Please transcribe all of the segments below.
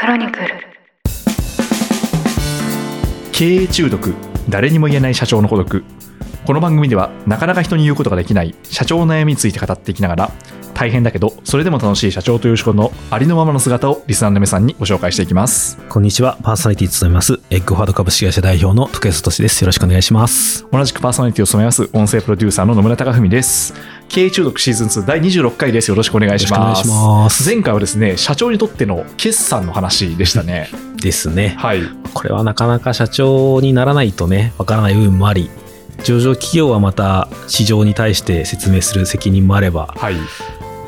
クロニクル。経営中毒。誰にも言えない社長の孤独。この番組ではなかなか人に言うことができない社長の悩みについて語っていきながら大変だけどそれでも楽しい社長という仕事のありのままの姿をリスナーの皆さんにご紹介していきます。こんにちは、パーソナリティ務めます、エッグファード株式会社代表の徳安俊です。よろしくお願いします。同じくパーソナリティを務めます音声プロデューサーの野村貴文です経営中毒シーズン2第26回です。よろしくお願いします。ます。前回はですね社長にとっての決算の話でしたね。ですね。はい。これはなかなか社長にならないとね、わからない部分もあり、上場企業はまた市場に対して説明する責任もあれば、はい。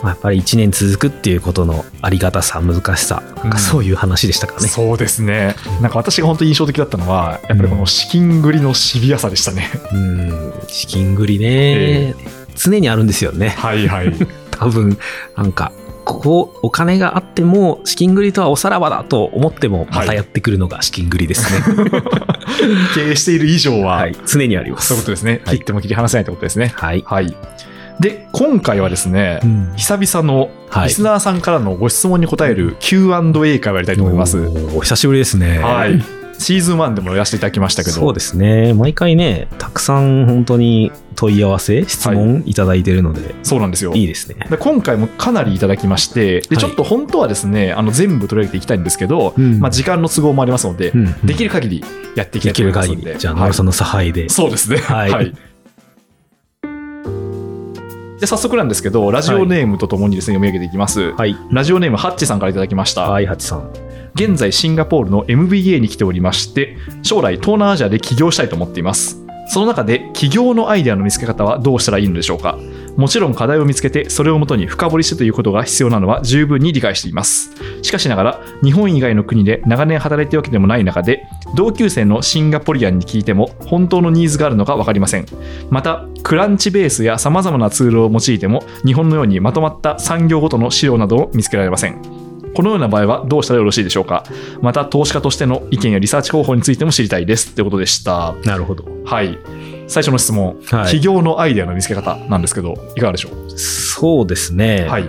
まあやっぱり1年続くっていうことのありがたさ、難しさ、なんかそういう話でしたからね。そうですね。なんか私が本当に印象的だったのはやっぱりこの資金繰りのシビアさでしたね、うん、資金繰りね、え常にあるんですよね。はいはい。多分、なんか、ここお金があっても資金繰りとはおさらばだと思ってもまたやってくるのが資金繰りですね。経営している以上は、はい、常にあります。そういうことですね、はい。切っても切り離せないということですね。はい。はい。で今回はですね、うん。久々のはい。リスナーさんからのご質問に答える Q&A 会をやりたいと思います、お久しぶりですね。はいシーズン1でもやらせていただきましたけど。そうですね。毎回ね、たくさん本当に問い合わせ、質問い。ただいてるので、そうなんですよ。い、いですね。で今回もかなりいただきましてではい。ちょっと本当はですねあの全部取り上げていきたいんですけど、うん。まあ、時間の都合もありますので、うんできる限りやっていきたいとできる思いますので。限り、じゃあ、はい。の差配で。そうですね。はいで早速なんですけど、ラジオネームとともにですね、読み上げていきます。はい。ラジオネーム、ハッチさんからいただきました。はい、ハチさん。現在、シンガポールの MBA に来ておりまして、将来、東南アジアで起業したいと思っています。その中で、起業のアイデアの見つけ方はどうしたらいいのでしょうか？もちろん課題を見つけて、それをもとに深掘りしてということが必要なのは十分に理解しています。しかしながら、日本以外の国で長年働いているわけでもない中で、同級生のシンガポリアンに聞いても、本当のニーズがあるのか分かりません。また、クランチベースや様々なツールを用いても、日本のようにまとまった産業ごとの資料などを見つけられません。このような場合はどうしたらよろしいでしょうかまた、投資家としての意見やリサーチ方法についても知りたいです。ということでした。なるほど。はい。最初の質問、はい。起業のアイデアの見つけ方なんですけど、いかがでしょう？そうですね。はい。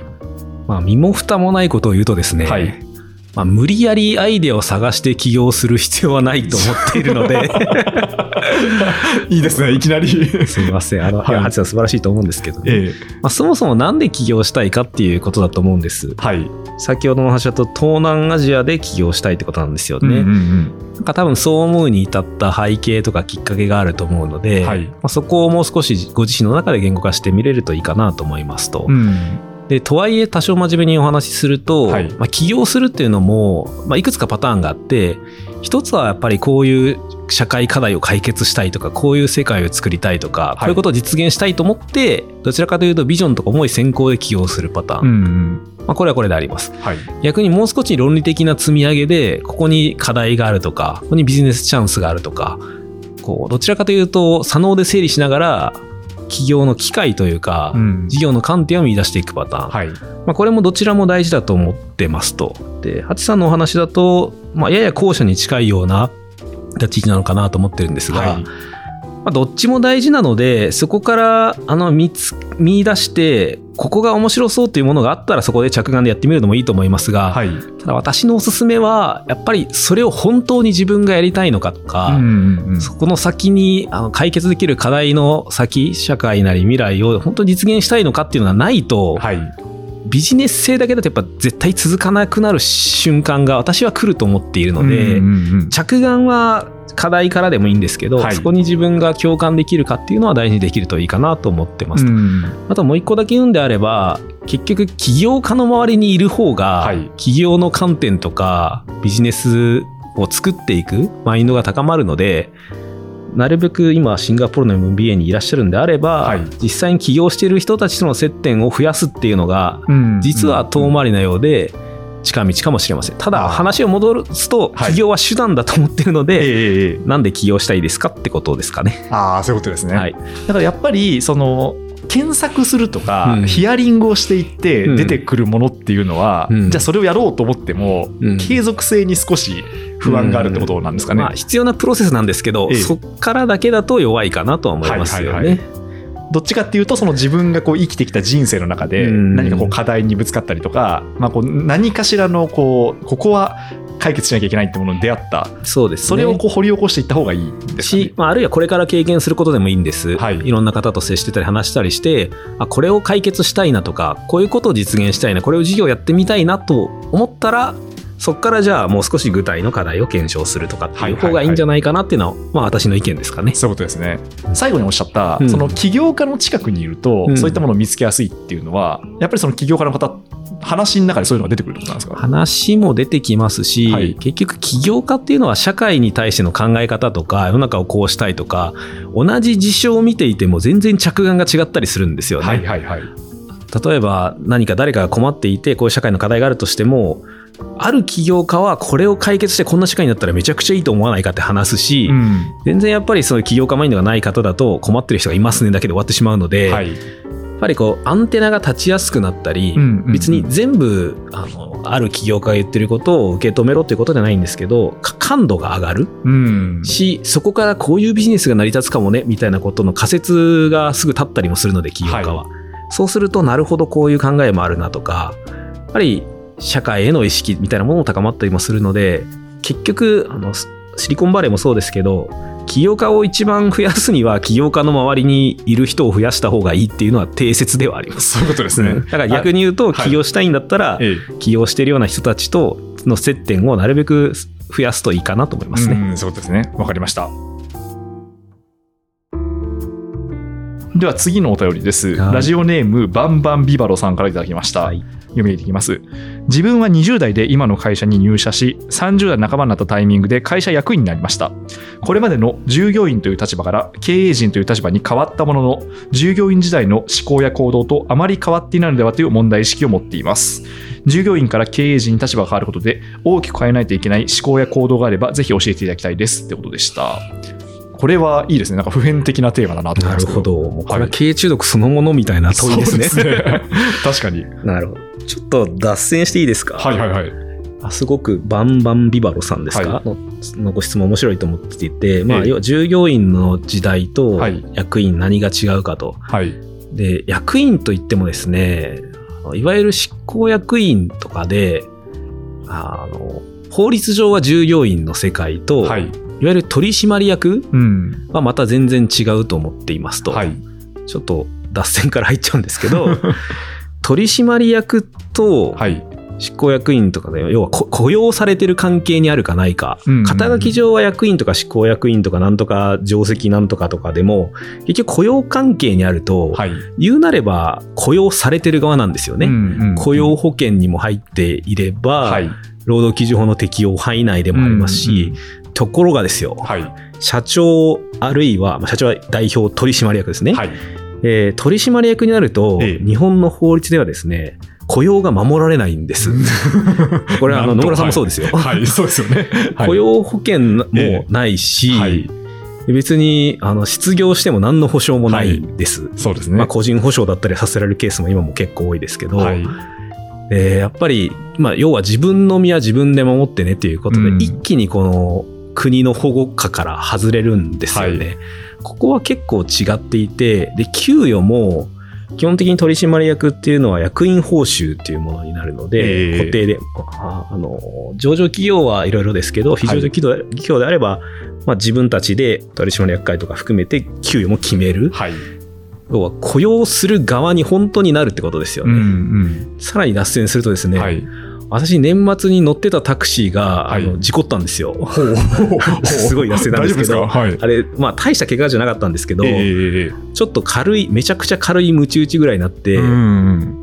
まあ、身も蓋もないことを言うとですね、はいまあ、無理やりアイデアを探して起業する必要はないと思っているので、いいですね、いきなり。すみません。あの、はいいや素晴らしいと思うんですけどね、ええまあ、そもそもなんで起業したいかっていうことだと思うんです。はい。先ほどの話だと東南アジアで起業したいってことなんですよね。うんうんうんなんか多分そう思うに至った背景とかきっかけがあると思うので、はいまあ、そこをもう少しご自身の中で言語化してみれるといいかなと思いますと。うんでとはいえ多少真面目にお話しすると、はい。まあ、起業するっていうのも、まあ、いくつかパターンがあって一つはやっぱりこういう社会課題を解決したいとかこういう世界を作りたいとか、こういうことを実現したいと思ってどちらかというとビジョンとか思い先行で起業するパターン、うんうん。まあ、これはこれであります。はい。逆にもう少し論理的な積み上げでここに課題があるとかここにビジネスチャンスがあるとかこうどちらかというと左脳で整理しながら起業の機会というか、うん事業の観点を見出していくパターン、はい。まあ、これもどちらも大事だと思ってますと。で、ハチさんのお話だと、まあ、やや後者に近いような立ち位置なのかなと思ってるんですが、はいまあ、どっちも大事なので、そこからあの見つ見出して、ここが面白そうというものがあったらそこで着眼でやってみるのもいいと思いますが、はい。ただ私のおすすめは、やっぱりそれを本当に自分がやりたいのかとか、うんうんうんそこの先にあの解決できる課題の先、社会なり未来を本当に実現したいのかっていうのがないと、はい。ビジネス性だけだとやっぱ絶対続かなくなる瞬間が私は来ると思っているので、うんうんうん着眼は課題からでもいいんですけど、はい。そこに自分が共感できるかっていうのは大事にできるといいかなと思ってます。うん。あともう一個だけ言うんであれば結局起業家の周りにいる方が、はい。起業の観点とかビジネスを作っていくマインドが高まるのでなるべく今シンガポールの MBA にいらっしゃるんであれば、はい。実際に起業している人たちとの接点を増やすっていうのがうん。実は遠回りなようで近道かもしれません。ただ話を戻すとはい。起業は手段だと思ってるのえで、えええなんで起業したいですかってことですかね。ああそういうことですね、はい、だからやっぱりその検索するとか、うん。ヒアリングをしていってうん。出てくるものっていうのは、うん。じゃあそれをやろうと思っても、うん。継続性に少し不安があるってことなんですかね。まあ、必要なプロセスなんですけど、ええ。そっからだけだと弱いかなとは思いますよね。はいはいはどっちかっていうとその自分がこう生きてきた人生の中でうん。何かこう課題にぶつかったりとか、まあ、こう何かしらのこうここは解決しなきゃいけないってものに出会った、そうですね。それをこう掘り起こしていった方がいいんですかね。し、まあ、あるいはこれから経験することでもいいんです、はい。い、ろんな方と接してたり話したりしてあこれを解決したいなとかこういうことを実現したいなこれを事業やってみたいなと思ったらそこからじゃあもう少し具体の課題を検証するとかっていう方がいいんじゃないかなっていうのは、まあ私の意見ですかね。そういうことですね。最後におっしゃった、うんその起業家の近くにいると、うんそういったものを見つけやすいっていうのは、やっぱりその起業家の方、話の中でそういうのが出てくるってことなんですか？話も出てきますし、はい結局起業家っていうのは社会に対しての考え方とか世の中をこうしたいとか同じ事象を見ていても全然着眼が違ったりするんですよね。はいはいはい。例えば何か誰かが困っていてこういう社会の課題があるとしてもある起業家はこれを解決してこんな社会になったらめちゃくちゃいいと思わないかって話すし、うん全然やっぱりそういう起業家マインドがない方だと困ってる人がいますねだけで終わってしまうので、はい。やっぱりこうアンテナが立ちやすくなったり、うんうんうん別に全部あのある起業家が言ってることを受け止めろっていうことじゃないんですけどか感度が上がるうん。しそこからこういうビジネスが成り立つかもねみたいなことの仮説がすぐ立ったりもするので起業家は、そうするとなるほどこういう考えもあるなとかやっぱり社会への意識みたいなものも高まったりもするので結局あのスシリコンバレーもそうですけど起業家を一番増やすには起業家の周りにいる人を増やした方がいいっていうのは定説ではあります。そういうことですね。だから逆に言うとはい起業したいんだったらええ起業してるような人たちとの接点をなるべく増やすといいかなと思いますね。うん、そうですね。わかりました。では次のお便りです。はいラジオネームバンバンビバロさんからいただきました。はい読み上げていきます。自分は20代で今の会社に入社し、30代半ばになったタイミングで会社役員になりました。これまでの従業員という立場から経営陣という立場に変わったものの、従業員時代の思考や行動とあまり変わっていないのではという問題意識を持っています。従業員から経営陣に立場が変わることで大きく変えないといけない思考や行動があればぜひ教えていただきたいですってことでした。これはいいですね。なんか普遍的なテーマだなと思いますけなるほど。もうこれは経営中毒そのものみたいな問いですね。すね 確かに。なるほど。ちょっと脱線していいですか？はいはいはい。あすごくバンバンビバロさんですか、はののご質問面白いと思っていて、まあ、ええ要は従業員の時代とはい役員何が違うかと。はい。で、役員といってもですね、いわゆる執行役員とかで、あの、法律上は従業員の世界と、、はいい。わゆる取締役うん。はまた全然違うと思っていますと。はい。ちょっと脱線から入っちゃうんですけど、取締役とはい。執行役員とかで、要はこ雇用されてる関係にあるかないか、うんうんうん肩書き上は役員とか執行役員とかなんとか定石なんとかとかでも、結局雇用関係にあると、はい。言うなれば雇用されてる側なんですよね。うんうん雇用保険にも入っていれば、はい。労働基準法の適用範囲内でもありますし、ところがですよ、はい。社長あるいは、まあ社長は代表取締役ですね。はい。えー取締役になると、ええ日本の法律ではですね、雇用が守られないんです。これはあの野村さんもそうですよ。はい。はいそうですよね。はい雇用保険もえないし、はい。別にあの失業しても何の保証もないんです。そうですね。まあ、個人保証だったりさせられるケースも今も結構多いですけど、はい。えーやっぱり、まあ、要は自分の身は自分で守ってねということで、うん一気にこの国の保護下から外れるんですよね。はいここは結構違っていて、で、給与も、基本的に取締役っていうのは役員報酬っていうものになるので、ええ固定で、ああの、上場企業はいろいろですけど、非上場企業,、であれば、まあ、自分たちで取締役会とか含めて給与も決める。はい。要は雇用する側に本当になるってことですようんね。うん。さらに脱線するとですね、はい。私年末に乗ってたタクシーが、はい。あの事故ったんですよ。すごい安いなんですけど。はい。あれ、まあ大した怪我じゃなかったんですけど、ええちょっと軽い、めちゃくちゃ軽いムチ打ちぐらいになって。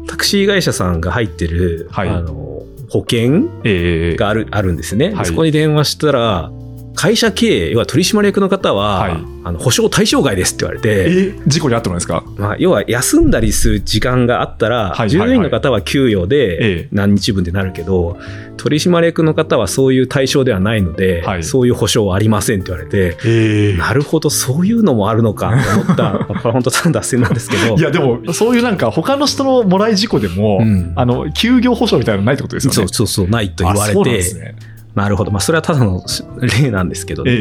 タクシー会社さんが入ってる、はい。あの保険ええがあるあるんですね、はい。そこに電話したら、会社経営、要は取締役の方は、はい。あの保証対象外ですって言われて、え事故にあったのですか？まあ、要は休んだりする時間があったら、はいはいはい。従業員の方は給与えでえ何日分でなるけど、取締役の方はそういう対象ではないので、はい。そういう保証はありませんって言われて、えなるほど、そういうのもあるのかと思った、これ本当ただ脱線なんですけど、いやでもそういうなんか他の人のもらい事故でも、うん。あの休業保障みたいなのないってことですよね。そうそうそう、ないと言われあそうなんでて、すね。なるほど、まあ、それはただの例なんですけどね、ええ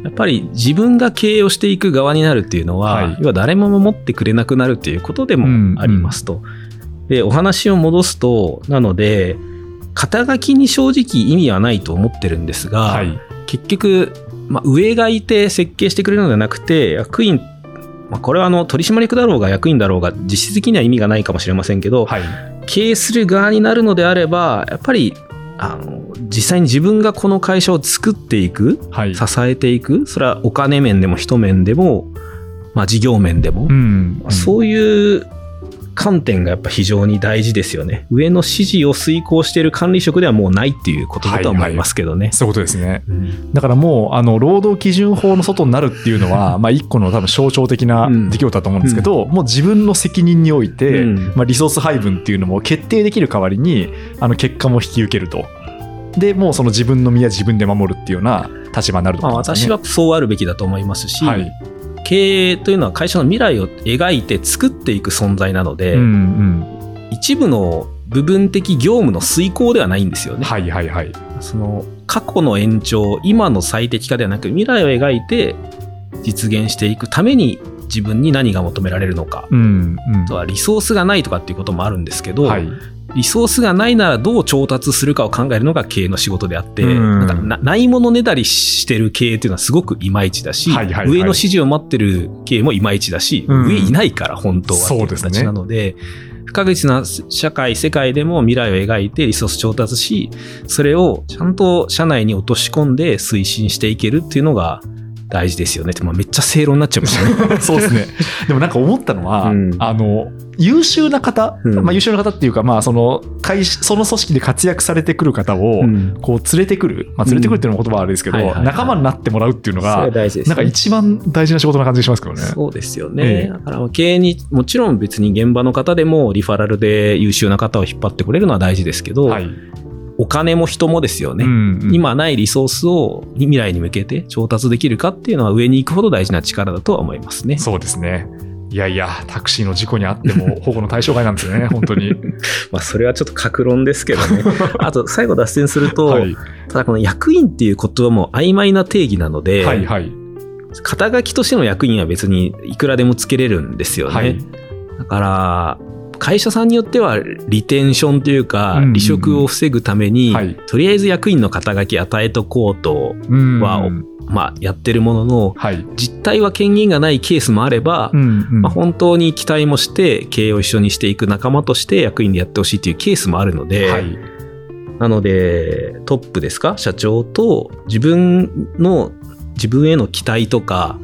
えやっぱり自分が経営をしていく側になるっていうのは、はい要は誰も守ってくれなくなるっていうことでもありますと。で、お話を戻すと、なので、肩書きに正直意味はないと思ってるんですが、はい。結局、まあ、上がいて設計してくれるのではなくて役員、まあ、これはあの取締役だろうが役員だろうが実質的には意味がないかもしれませんけど、はい。経営する側になるのであればやっぱりあの実際に自分がこの会社を作っていくはい。支えていくそれはお金面でも人面でも、まあ、事業面でも、うん。そういう観点がやっぱ非常に大事ですよね上の指示を遂行している管理職ではもうないっていうことだとは思いますけどね。そういうことですね。うんだからもう、あの、労働基準法の外になるっていうのは、まあ、一個の多分象徴的なうん出来事だと思うんですけど、もう自分の責任において、うんまあ、リソース配分っていうのも決定できる代わりに、あの、結果も引き受けると。で、もうその自分の身は自分で守るっていうような立場になるとまあ、思うんですよね。私はそうあるべきだと思いますし、はい。経営というのは会社の未来を描いて作っていく存在なので、うんうん。一部の部分的業務の遂行ではないんですよね。はいはいはい。その過去の延長今の最適化ではなく未来を描いて実現していくために自分に何が求められるのか、うんうんあとはリソースがないとかっていうこともあるんですけど、はい。リソースがないならどう調達するかを考えるのが経営の仕事であって、うん。なんかなないものねだりしてる経営っていうのはすごくいまいちだし、はいはいはい。上の指示を待ってる経営もいまいちだし、うん。上いないから本当はっていう形なので、不確実な社会、世界でも未来を描いてリソース調達し、それをちゃんと社内に落とし込んで推進していけるっていうのが大事ですよね。って、まあ、めっちゃ正論になっちゃいましたね。そうですね。でもなんか思ったのは、うん。あの、優秀な方、うんまあ優秀な方っていうか、まあその会社、その組織で活躍されてくる方を、うんこう連れてくる、まあ連れてくるっていうのも言葉はあれですけど、仲間になってもらうっていうのが。なんか一番大事な仕事な感じがしますけどね。そうですよね。ええだから経営にもちろん別に現場の方でもリファラルで優秀な方を引っ張ってくれるのは大事ですけど、はい。お金も人もですよね。うんうん今ないリソースを未来に向けて調達できるかっていうのは上に行くほど大事な力だとは思いますね。そうですね。いやいや、タクシーの事故にあっても 保護の対象外なんですよね、本当に。まあそれはちょっと格論ですけどね。あと最後脱線すると、はい。ただこの役員っていう言葉も曖昧な定義なので、はいはい。肩書きとしての役員は別にいくらでもつけれるんですよね。はい。だから、会社さんによってはリテンションというか、離職を防ぐために、はい。とりあえず役員の肩書き与えとこうと、うん。はまあ、やってるものの、はい。実態は権限がないケースもあれば、まあ、本当に期待もして、経営を一緒にしていく仲間として役員でやってほしいというケースもあるので、はい。なので、トップですか？社長と自分の、自分への期待とか、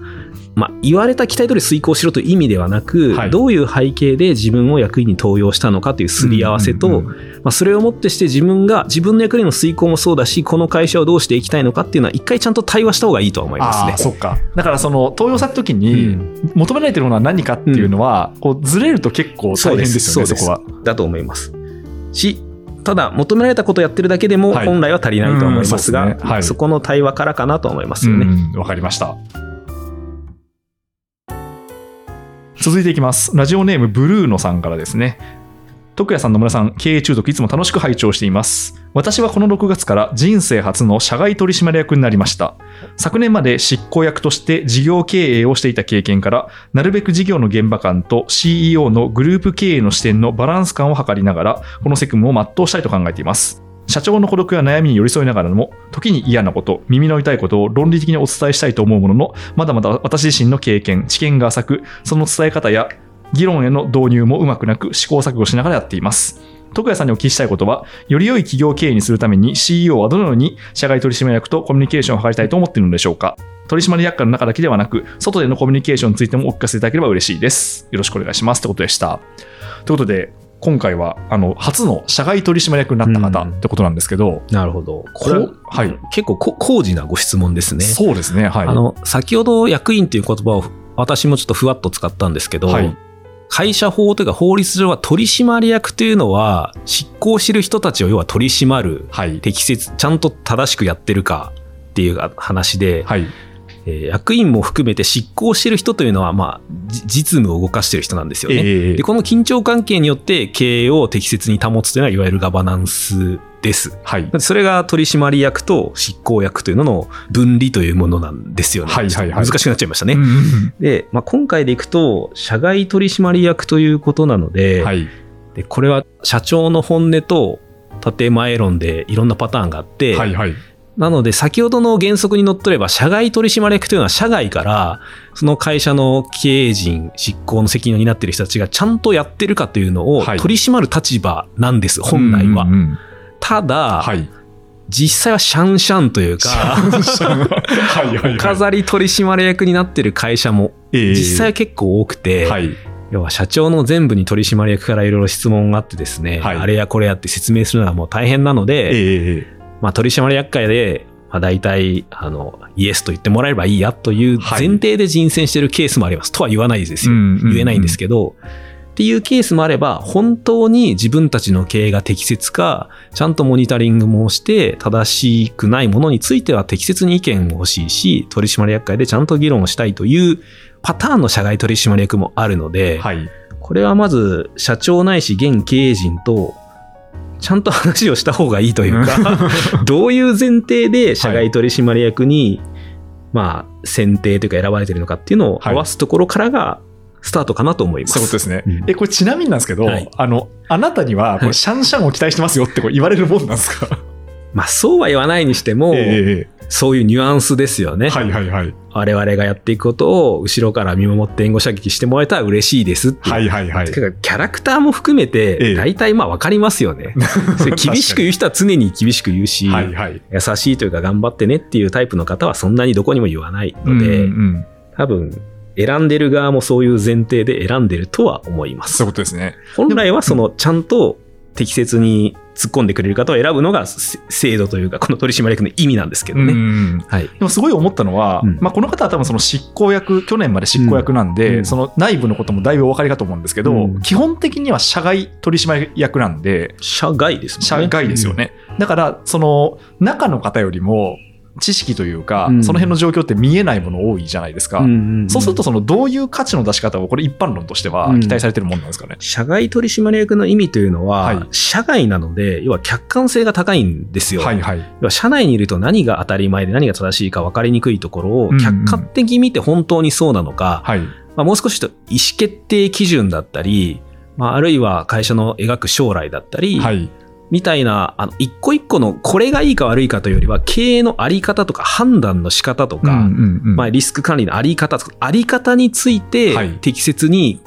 まあ、言われた期待通り遂行しろという意味ではなく、はいどういう背景で自分を役員に登用したのかというすり合わせと、うんうんうんまあ、それをもってして自分が自分の役員の遂行もそうだし、この会社をどうしていきたいのかっていうのは一回ちゃんと対話した方がいいとは思いますね。そっか。だからその、登用された時に、うん求められてるものは何かっていうのは、こうずれると結構大変ですよね、そこは。だと思います。し、ただ求められたことをやってるだけでもはい本来は足りないと思いますが、うんそすねはいそこの対話からかなと思いますよね。うん、わかりました。続いていきます。ラジオネームブルーノさんからですね。徳谷さん野村さん、経営中毒いつも楽しく拝聴しています。私はこの6月から人生初の社外取締役になりました。昨年まで執行役として事業経営をしていた経験から、なるべく事業の現場感と CEO のグループ経営の視点のバランス感を図りながら、この責務を全うしたいと考えています。社長の孤独や悩みに寄り添いながらも、時に嫌なこと、耳の痛いことを論理的にお伝えしたいと思うものの、まだまだ私自身の経験、知見が浅く、その伝え方や議論への導入もうまくなく試行錯誤しながらやっています。徳谷さんにお聞きしたいことは、より良い企業経営にするために CEO はどのように社外取締役とコミュニケーションを図りたいと思っているのでしょうか取締役会の中だけではなく、外でのコミュニケーションについてもお聞かせいただければ嬉しいです。よろしくお願いします。ってことでした。ということで、今回はあの初の社外取締役になった方うんってことなんですけど、なるほど。これはい結構こ高次なご質問ですね。そうですね、はい。あの先ほど役員という言葉を私もちょっとふわっと使ったんですけど、はい会社法というか法律上は取締役というのは執行してる人たちを要は取り締まるはい。適切ちゃんと正しくやってるかっていう話で、はい。えー役員も含めて執行してる人というのは、まあ、じ実務を動かしてる人なんですよね。ええでこの緊張関係によって経営を適切に保つというのは、いわゆるガバナンスです。はい。それが取締役と執行役というのの分離というものなんですよね。はいはいはい難しくなっちゃいましたね。うんうんで、まあ、今回でいくと、社外取締役ということなので、うんはい。でこれは社長の本音と、建前論でいろんなパターンがあって、はいはい。なので先ほどの原則にのっとれば社外取締役というのは社外からその会社の経営陣執行の責任を担っている人たちがちゃんとやってるかというのをはい取り締まる立場なんです、本来は。うんうんうんただ、はい。実際はシャンシャンというか、はいはいはい。飾り取締役になってる会社もえー実際は結構多くて、はい。要は社長の全部に取締役からいろいろ質問があってですね、はいあれやこれやって説明するのはもう大変なので、ええまあ、取締役会で、まあ、大体あのイエスと言ってもらえればいいやというはい。前提で人選してるケースもあります、とは言わないですよ、うんうんうん。言えないんですけど、っていうケースもあれば本当に自分たちの経営が適切かちゃんとモニタリングもして正しくないものについては適切に意見も欲しいし取締役会でちゃんと議論をしたいというパターンの社外取締役もあるので、はい。これはまず社長ないし現経営陣とちゃんと話をした方がいいというか、どういう前提で社外取締役に、まあ、選定というか選ばれてるのかっていうのをはい合わすところからがスタートかなと思います。そうですね。うん。え、これちなみになんですけど、はい。あの、あなたには、シャンシャンを期待してますよってこう言われるもんなんですか？まあ、そうは言わないにしても、えそういうニュアンスですよね。えはいはいはい。我々がやっていくことを後ろから見守って援護射撃してもらえたら嬉しいですって。はいはいはい。キャラクターも含めええて、大体まあ分かりますよね。それ厳しく言う人は常に厳しく言うし、はいはい。優しいというか頑張ってねっていうタイプの方はそんなにどこにも言わないので、うんうん多分選んでる側もそういう前提で選んでるとは思いますそういう。ことですね。本来はそのちゃんと適切に突っ込んでくれる方を選ぶのがせ制度というかこの取締役の意味なんですけどね。うんはい。でもすごい思ったのは、うんまあ、この方は多分その執行役、去年まで執行役なんで、うんその内部のこともだいぶお分かりかと思うんですけど、うん基本的には社外取締役なんで、社外ですもんね。社外ですよね。だから、その中の方よりも知識というか、うんその辺の状況って見えないもの多いじゃないですか。うん。うんんそうすると、そのどういう価値の出し方を、これ一般論としてはうん期待されてるもんなんですかね。社外取締役の意味というのは、はい社外なので、要は客観性が高いんですよ。はいはい。要は社内にいると何が当たり前で何が正しいか分かりにくいところをうんうん客観的に見て本当にそうなのか、はい。まあ、もう少しと意思決定基準だったり、まあ、あるいは会社の描く将来だったり、はい。みたいな、あの、一個一個のこれがいいか悪いかというよりは、経営のあり方とか判断の仕方とか、うんうんうんまあ、リスク管理のあり方とか、あり方についてはい適切に、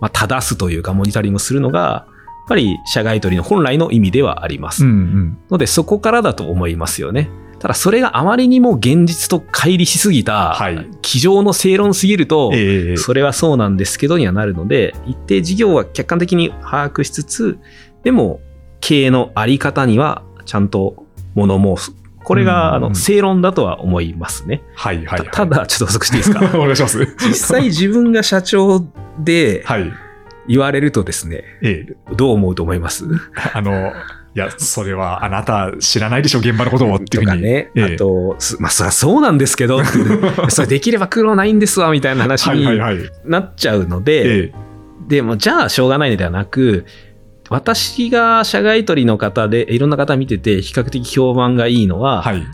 まあ、正すというか、モニタリングするのが、やっぱり社外取りの本来の意味ではあります。うんうんので、そこからだと思いますよね。ただ、それがあまりにも現実と乖離しすぎた、はい。机上の正論すぎると、ええそれはそうなんですけどにはなるので、一定事業は客観的に把握しつつ、でも、経営のあり方にはちゃんと物申す。これが、あうんの、正論だとは思いますね。はいはい、はい。ただ、ちょっと補足していいですか？お願いします。実際自分が社長ではい。言われるとですね、ええ。どう思うと思います？あの、いや、それはあなた知らないでしょ、現場のことをっていうふうに。ね、ええあと、すまあ、そりゃそうなんですけど、それできれば苦労ないんですわ、みたいな話に。なっちゃうので、ええ。でもじゃあしょうがないのではなく私が社外取りの方でいろんな方見てて比較的評判がいいのは、はい。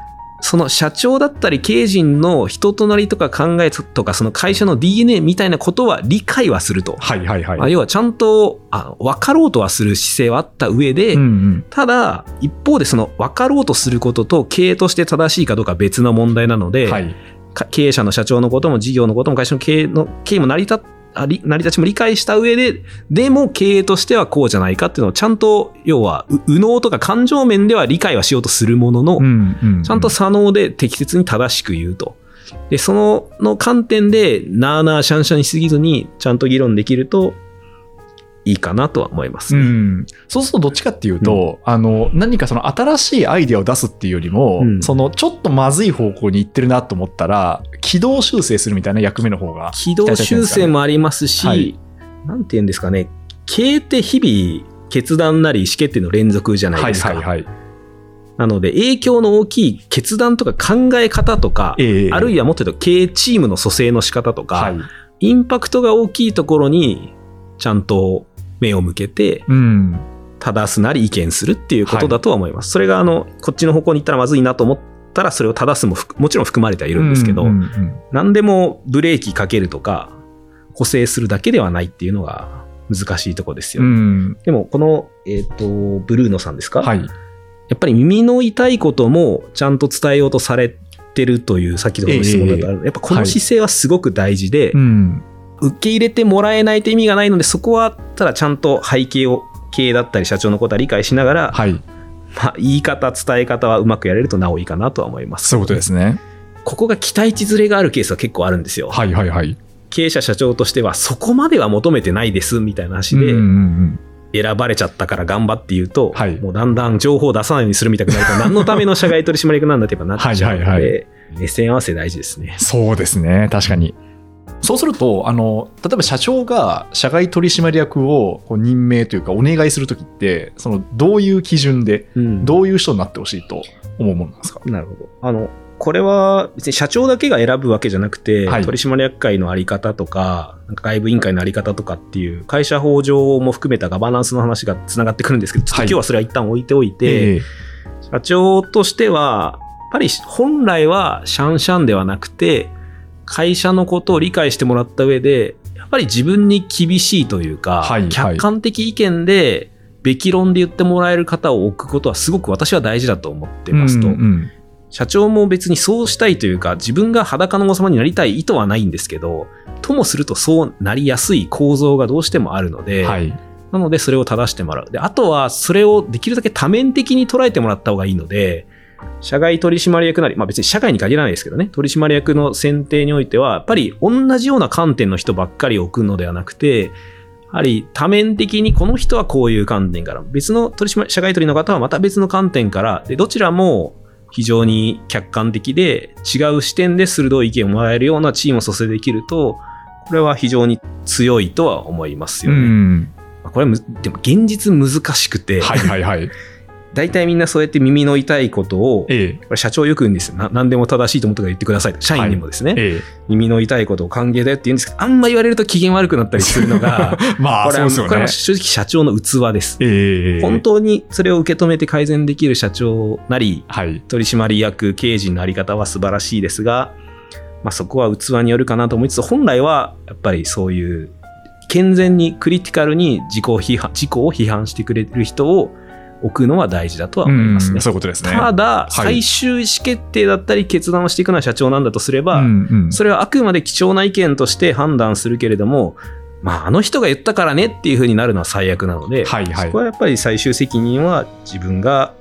その社長だったり経営陣の人となりとか考えとかその会社の DNA みたいなことは理解はすると、はいはいはい。まあ要はちゃんとあの分かろうとはする姿勢はあった上で、うんうん。ただ一方でその分かろうとすることと経営として正しいかどうかは別の問題なので、はい。か経営者の社長のことも事業のことも会社の経営の経営も成り立っあり成り立ちも理解した上で、でも経営としてはこうじゃないかっていうのをちゃんと、要は、う右脳とか感情面では理解はしようとするものの、うんうん。ちゃんと左脳で適切に正しく言うと。で、そのの観点で、なあなあしゃんしゃんにしすぎずに、ちゃんと議論できると、いいかなとは思いますうね。ん、そうするとどっちかっていうと、あの何かその新しいアイデアを出すっていうよりも、うんそのちょっとまずい方向に行ってるなと思ったら軌道修正するみたいな役目の方が軌道修正もありますし、はいなんて言うんですかね、経営って日々、決断なり意思決定の連続じゃないはいですか。はいはい。なので、影響の大きい決断とか考え方とか、ええあるいはもっと言うと経営チームの蘇生の仕方とか、はい。インパクトが大きいところにちゃんと目を向けて、うん。正すなり意見するっていうことだとは思います。それが、あの、こっちの方向に行ったらまずいなと思ったら、それを正すもふもちろん含まれてはいるんですけど、何でもブレーキかけるとか、補正するだけではないっていうのが、難しいとこですうよ。ん。でも、この、えっ、と、ブルーノさんですか？はい。やっぱり耳の痛いこともちゃんと伝えようとされてるという、さっきの質問だとある、やっぱこの姿勢はすごく大事で、うん。受け入れてもらえないと意味がないので、そこはただちゃんと背景を、経営だったり社長のことは理解しながら、はい。まあ、言い方、伝え方はうまくやれるとなおいいかなとは思います。そういうことですね。ここが期待値ずれがあるケースは結構あるんですよ。はいはいはい。経営者社長としてはそこまでは求めてないですみたいな話でうんうんうん選ばれちゃったから頑張って言うと、はいもうだんだん情報を出さないようにするみたいになると何のための社外取締役なんだってやっぱなっちゃうので、はいはい目線合わせ大事ですね。そうですね、確かに。そうすると、あの例えば社長が社外取締役をこう任命というか、お願いするときって、そのどういう基準で、うんどういう人になってほしいと思うものなんですか？なるほど。あの、これは別に社長だけが選ぶわけじゃなくて、はい取締役会のあり方とか、なんか外部委員会のあり方とかっていう会社法上も含めたガバナンスの話がつながってくるんですけど、ちょっとはい今日はそれは一旦置いておいて、え社長としては、やっぱり本来はシャンシャンではなくて、会社のことを理解してもらった上で、やっぱり自分に厳しいというか、はいはい客観的意見で、べき論で言ってもらえる方を置くことはすごく私は大事だと思ってえますと。うんうん社長も別にそうしたいというか、自分が裸の王様になりたい意図はないんですけど、ともするとそうなりやすい構造がどうしてもあるので、はい。なのでそれを正してもらう。で、あとはそれをできるだけ多面的に捉えてもらった方がいいので、社外取締役なり、まあ別に社外に限らないですけどね、取締役の選定においては、やっぱり同じような観点の人ばっかり置くのではなくて、やはり多面的にこの人はこういう観点から、別の取締社外取りの方はまた別の観点から、で、どちらも非常に客観的で違う視点で鋭い意見をもらえるようなチームを蘇生できると、これは非常に強いとは思いますうよね。これはむでも現実難しくて、はいはいはい。大体みんなそうやって耳の痛いことを、えこれ社長よく言うんですよ。な何でも正しいと思ったから言ってくださいと。社員にもですね、ええ耳の痛いことを歓迎だよって言うんですけど、あんま言われると機嫌悪くなったりするのが、え まあ、これはねこれは。正直社長の器です。ええ本当にそれを受け止めて改善できる社長なり、はい。取締役、経営陣のあり方は素晴らしいですが、まあ、そこは器によるかなと思いつつ、本来はやっぱりそういう健全にクリティカルに自己批判自己を批判してくれる人を置くのは大事だとは思いますね。うんそういうことですね。ただ、い最終意思決定だったり決断をしていくのは社長なんだとすれば、うんうんそれはあくまで貴重な意見として判断するけれども、まあ、あの人が言ったからねっていうふうになるのは最悪なので、はいはいそこはやっぱり最終責任は自分が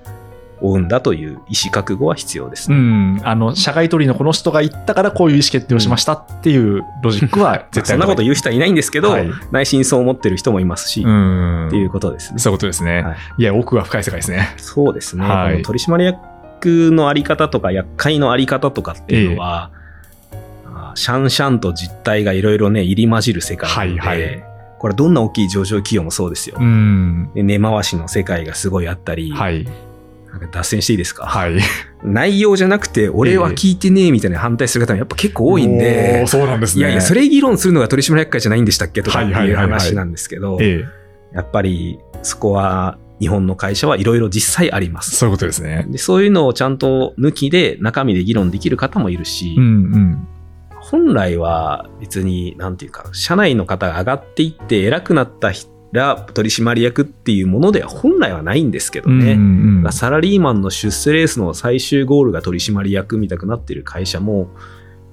負うんだという意思覚悟は必要です。うね。ん、あの社外取りのこの人が言ったからこういう意思決定をしましたっていうロジックは絶対そんなこと言う人はいないんですけど、はい。内心そう思ってる人もいますし、うん。っていうことですね。そういうことですね、はい。い、や奥が深い世界ですね。そうですね、はい。取締役のあり方とか、厄介のあり方とかっていうのは、あシャンシャンと実態がいろいろね、入り混じる世界なので、はいはい。これどんな大きい上場企業もそうですよ。根回しの世界がすごいあったり、はい脱線していいですか、はい。内容じゃなくて、俺は聞いてねえみたいな反対する方もやっぱ結構多いんおでー、そうなんですね。いやいや、それ議論するのが取締役会じゃないんでしたっけ？とかっていう話なんですけど、ええ。やっぱりそこは日本の会社はいろいろ実際あります。そういうことですね。でそういうのをちゃんと抜きで中身で議論できる方もいるし、うんうん。本来は別に、なんていうか、社内の方が上がっていって偉くなったら取締役っていうものでは本来はないんですけどね。うんうんうん。サラリーマンの出世レースの最終ゴールが取締役みたくなってる会社も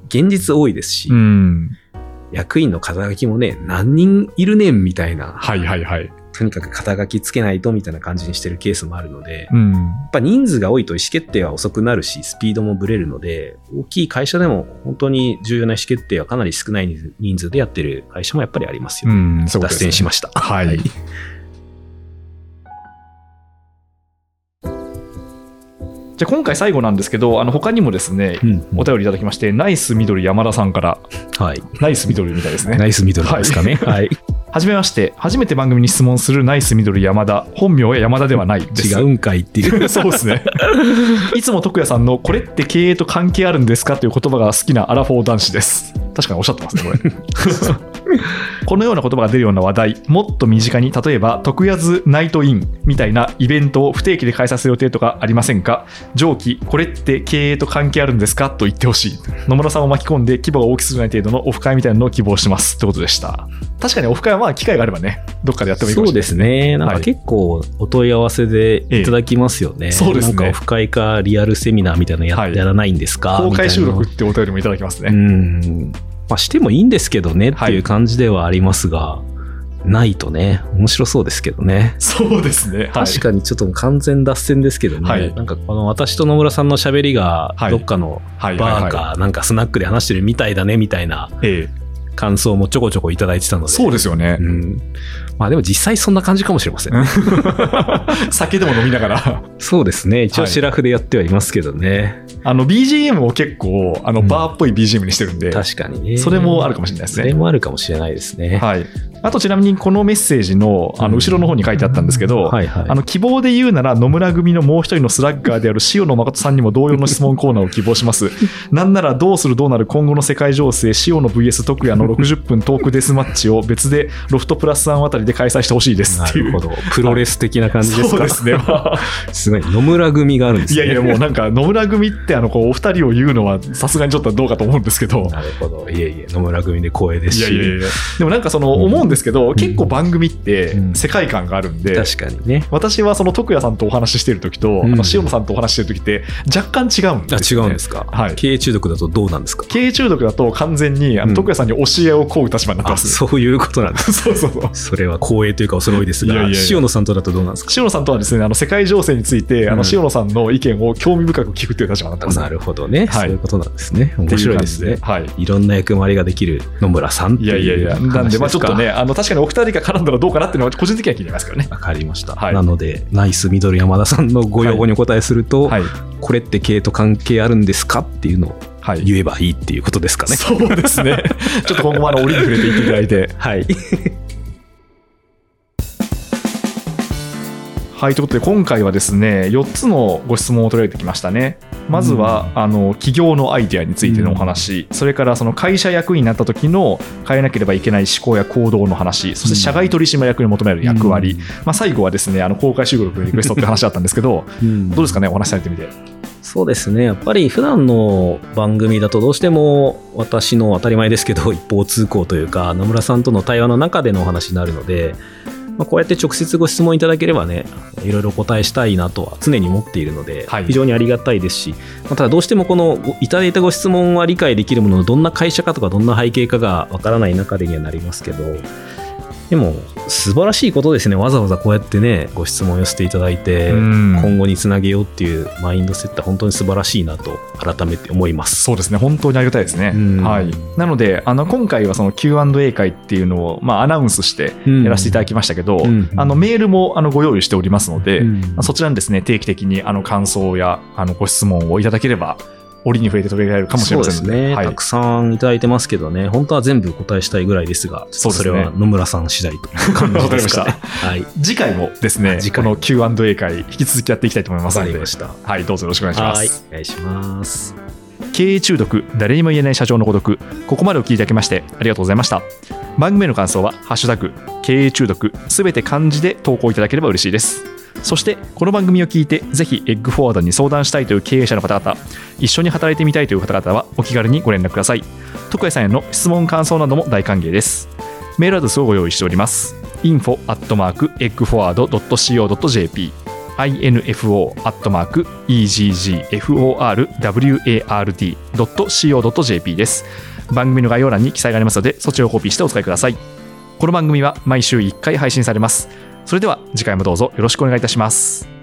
現実多いですし、うん。役員の肩書きもね、何人いるねんみたいな、はいはいはいとにかく肩書きつけないとみたいな感じにしてるケースもあるので、やうんっぱ人数が多いと意思決定は遅くなるし、スピードもブレるので、大きい会社でも本当に重要な意思決定はかなり少ない人数でやってる会社もやっぱりありますよ。うんそういうことですね脱線しました。はいじゃあ今回最後なんですけどあの他にもですねうんお便りいただきましてナイスミドル山田さんからはい。ナイスミドルみたいですねナイスミドルですかね。はい。はじめまして、初めて番組に質問するナイスミドル山田、本名は山田ではないです。違うんかいっていう。そうですね。いつも徳也さんのこれって経営と関係あるんですかという言葉が好きなアラフォー男子です。確かにおっしゃってますね、これ。このような言葉が出るような話題、もっと身近に、例えば、徳安ナイトインみたいなイベントを不定期で開催する予定とかありませんか？上記、これって経営と関係あるんですか？と言ってほしい。野村さんを巻き込んで規模が大きすぎない程度のオフ会みたいなのを希望してます。ってことでした。確かにオフ会はまあ機会があればね、どっかでやってもいいかもしれないそうですね。なんか結構お問い合わせでいただきますよね。そうですねなんかオフ会かリアルセミナーみたいなのや,、らないんですか？公開収録みってお便りもいただきますね。うん。まあしてもいいんですけどねっていう感じではありますが、ないとね、面白そうですけどね。そうですね。はい。確かにちょっと完全脱線ですけどね、はい。なんかこの私と野村さんの喋りがはい。どっかのはいバーはい。はかなんかスナックで話してるみたいだねみたいなええ感想もちょこちょこいただいてたので。そうですよねう。ん。まあでも実際そんな感じかもしれませんね。酒でも飲みながら。そうですね。一応はいシラフでやってはいますけどね。あの BGM を結構あのうんバーっぽい BGM にしてるんで、確かにね。それもあるかもしれないですね。それもあるかもしれないですね。はい。あとちなみにこのメッセージのあの後ろの方に書いてあったんですけど、はいはい。あの希望で言うなら野村組のもう一人のスラッガーである塩野誠さんにも同様の質問コーナーを希望します。なんならどうするどうなる今後の世界情勢塩野 VS 徳也の60分トークデスマッチを別でロフトプラス1あたりで開催してほしいですっていう。なるほど。プロレス的な感じですか、そうですね。ま あすごい。野村組があるんですね。いやいや、もうなんか野村組ってあのこうお二人を言うのはさすがにちょっとどうかと思うんですけど。なるほど。いえいえ、野村組で光栄ですし。いやいやいやでもなんかその思うんですけど、ん結構番組ってうん世界観があるんで、確かにね。私はその徳也さんとお話ししてる時と、うんあの塩野さんとお話ししてる時って若干違うんあ、違ですよ、ね。うんですか？はい経営中毒だとどうなんですか？経営中毒だと完全にあうんの徳也さんに教えを請う立場になってあ、ます。そういうことなんです。そうそうそう。それは光栄というか恐れ多いですが、いやいや塩野さんとだとどうなんですか？塩野さんとはですね、あの世界情勢について、あのうん塩野さんの意見を興味深く聞くっていう立場になってます。なるほどね、はいそういうことなんですね。面白いですね。はい。いろんな役回りができる野村さんっていやいやいや、なんで、まあちょっとね、あの確かにお二人が絡んだらどうかなっていうのは個人的には気になりますけどね。わかりました。はいなので、ナイスミドル山田さんのご要望にお答えすると、はい。これって経営と関係あるんですかっていうのをはい。言えばいいっていうことですかね。そうですね。ちょっと今後もあの折に触れていっていただいて。はい。はい、ということで今回はですね、4つのご質問を取り上げてきましたね。まずは、あの企業のアイデアについてのお話、それからその会社役員になった時の変えなければいけない思考や行動の話、そして社外取締役に求める役割、まあ、最後はですね、あの公開収録のリクエストって話だったんですけど、うん。どうですかね、お話しされてみて。そうですね。やっぱり普段の番組だとどうしても私の当たり前ですけど一方通行というか野村さんとの対話の中でのお話になるので、まあ、こうやって直接ご質問いただければねいろいろお答えしたいなとは常に思っているので、はい。非常にありがたいですし、まあただどうしてもこのごいただいたご質問は理解できるもののどんな会社かとかどんな背景かがわからない中でにはなりますけどでも素晴らしいことですね。わざわざこうやってねご質問を寄せていただいて、うん。今後につなげようっていうマインドセットは本当に素晴らしいなと改めて思います。そうですね、本当にありがたいですね。うん。はい、なので、あの今回はその Q&A 会っていうのを、まあ、アナウンスしてやらせていただきましたけど、うん。あのメールもあのご用意しておりますので、うん。まあそちらにですね定期的にあの感想やあのご質問をいただければ、折に触れて取り上げられるかもしれませんので、ね、はいたくさんいただいてますけどね、本当は全部お答えしたいぐらいですが、それそうですねは野村さん次第という感じですかね。はい、次回もですねこの Q&A 会、引き続きやっていきたいと思いますので。はい、どうぞよろしくお願いしまはいす。、お願いします。経営中毒、誰にも言えない社長の孤独、ここまでお聞きいただきましてありがとうございました。番組への感想は、ハッシュタグ、経営中毒、すべて漢字で投稿いただければ嬉しいです。そして、この番組を聞いて、ぜひエッグフォワードに相談したいという経営者の方々、一緒に働いてみたいという方々は、お気軽にご連絡ください。徳谷さんへの質問、感想なども大歓迎です。メールアドレスをご用意しております。info eggforward.co.jp info eggforward.co.jp です。番組の概要欄に記載がありますので、そちらをコピーしてお使いください。この番組は毎週1回配信されます。それでは次回もどうぞよろしくお願いいたします。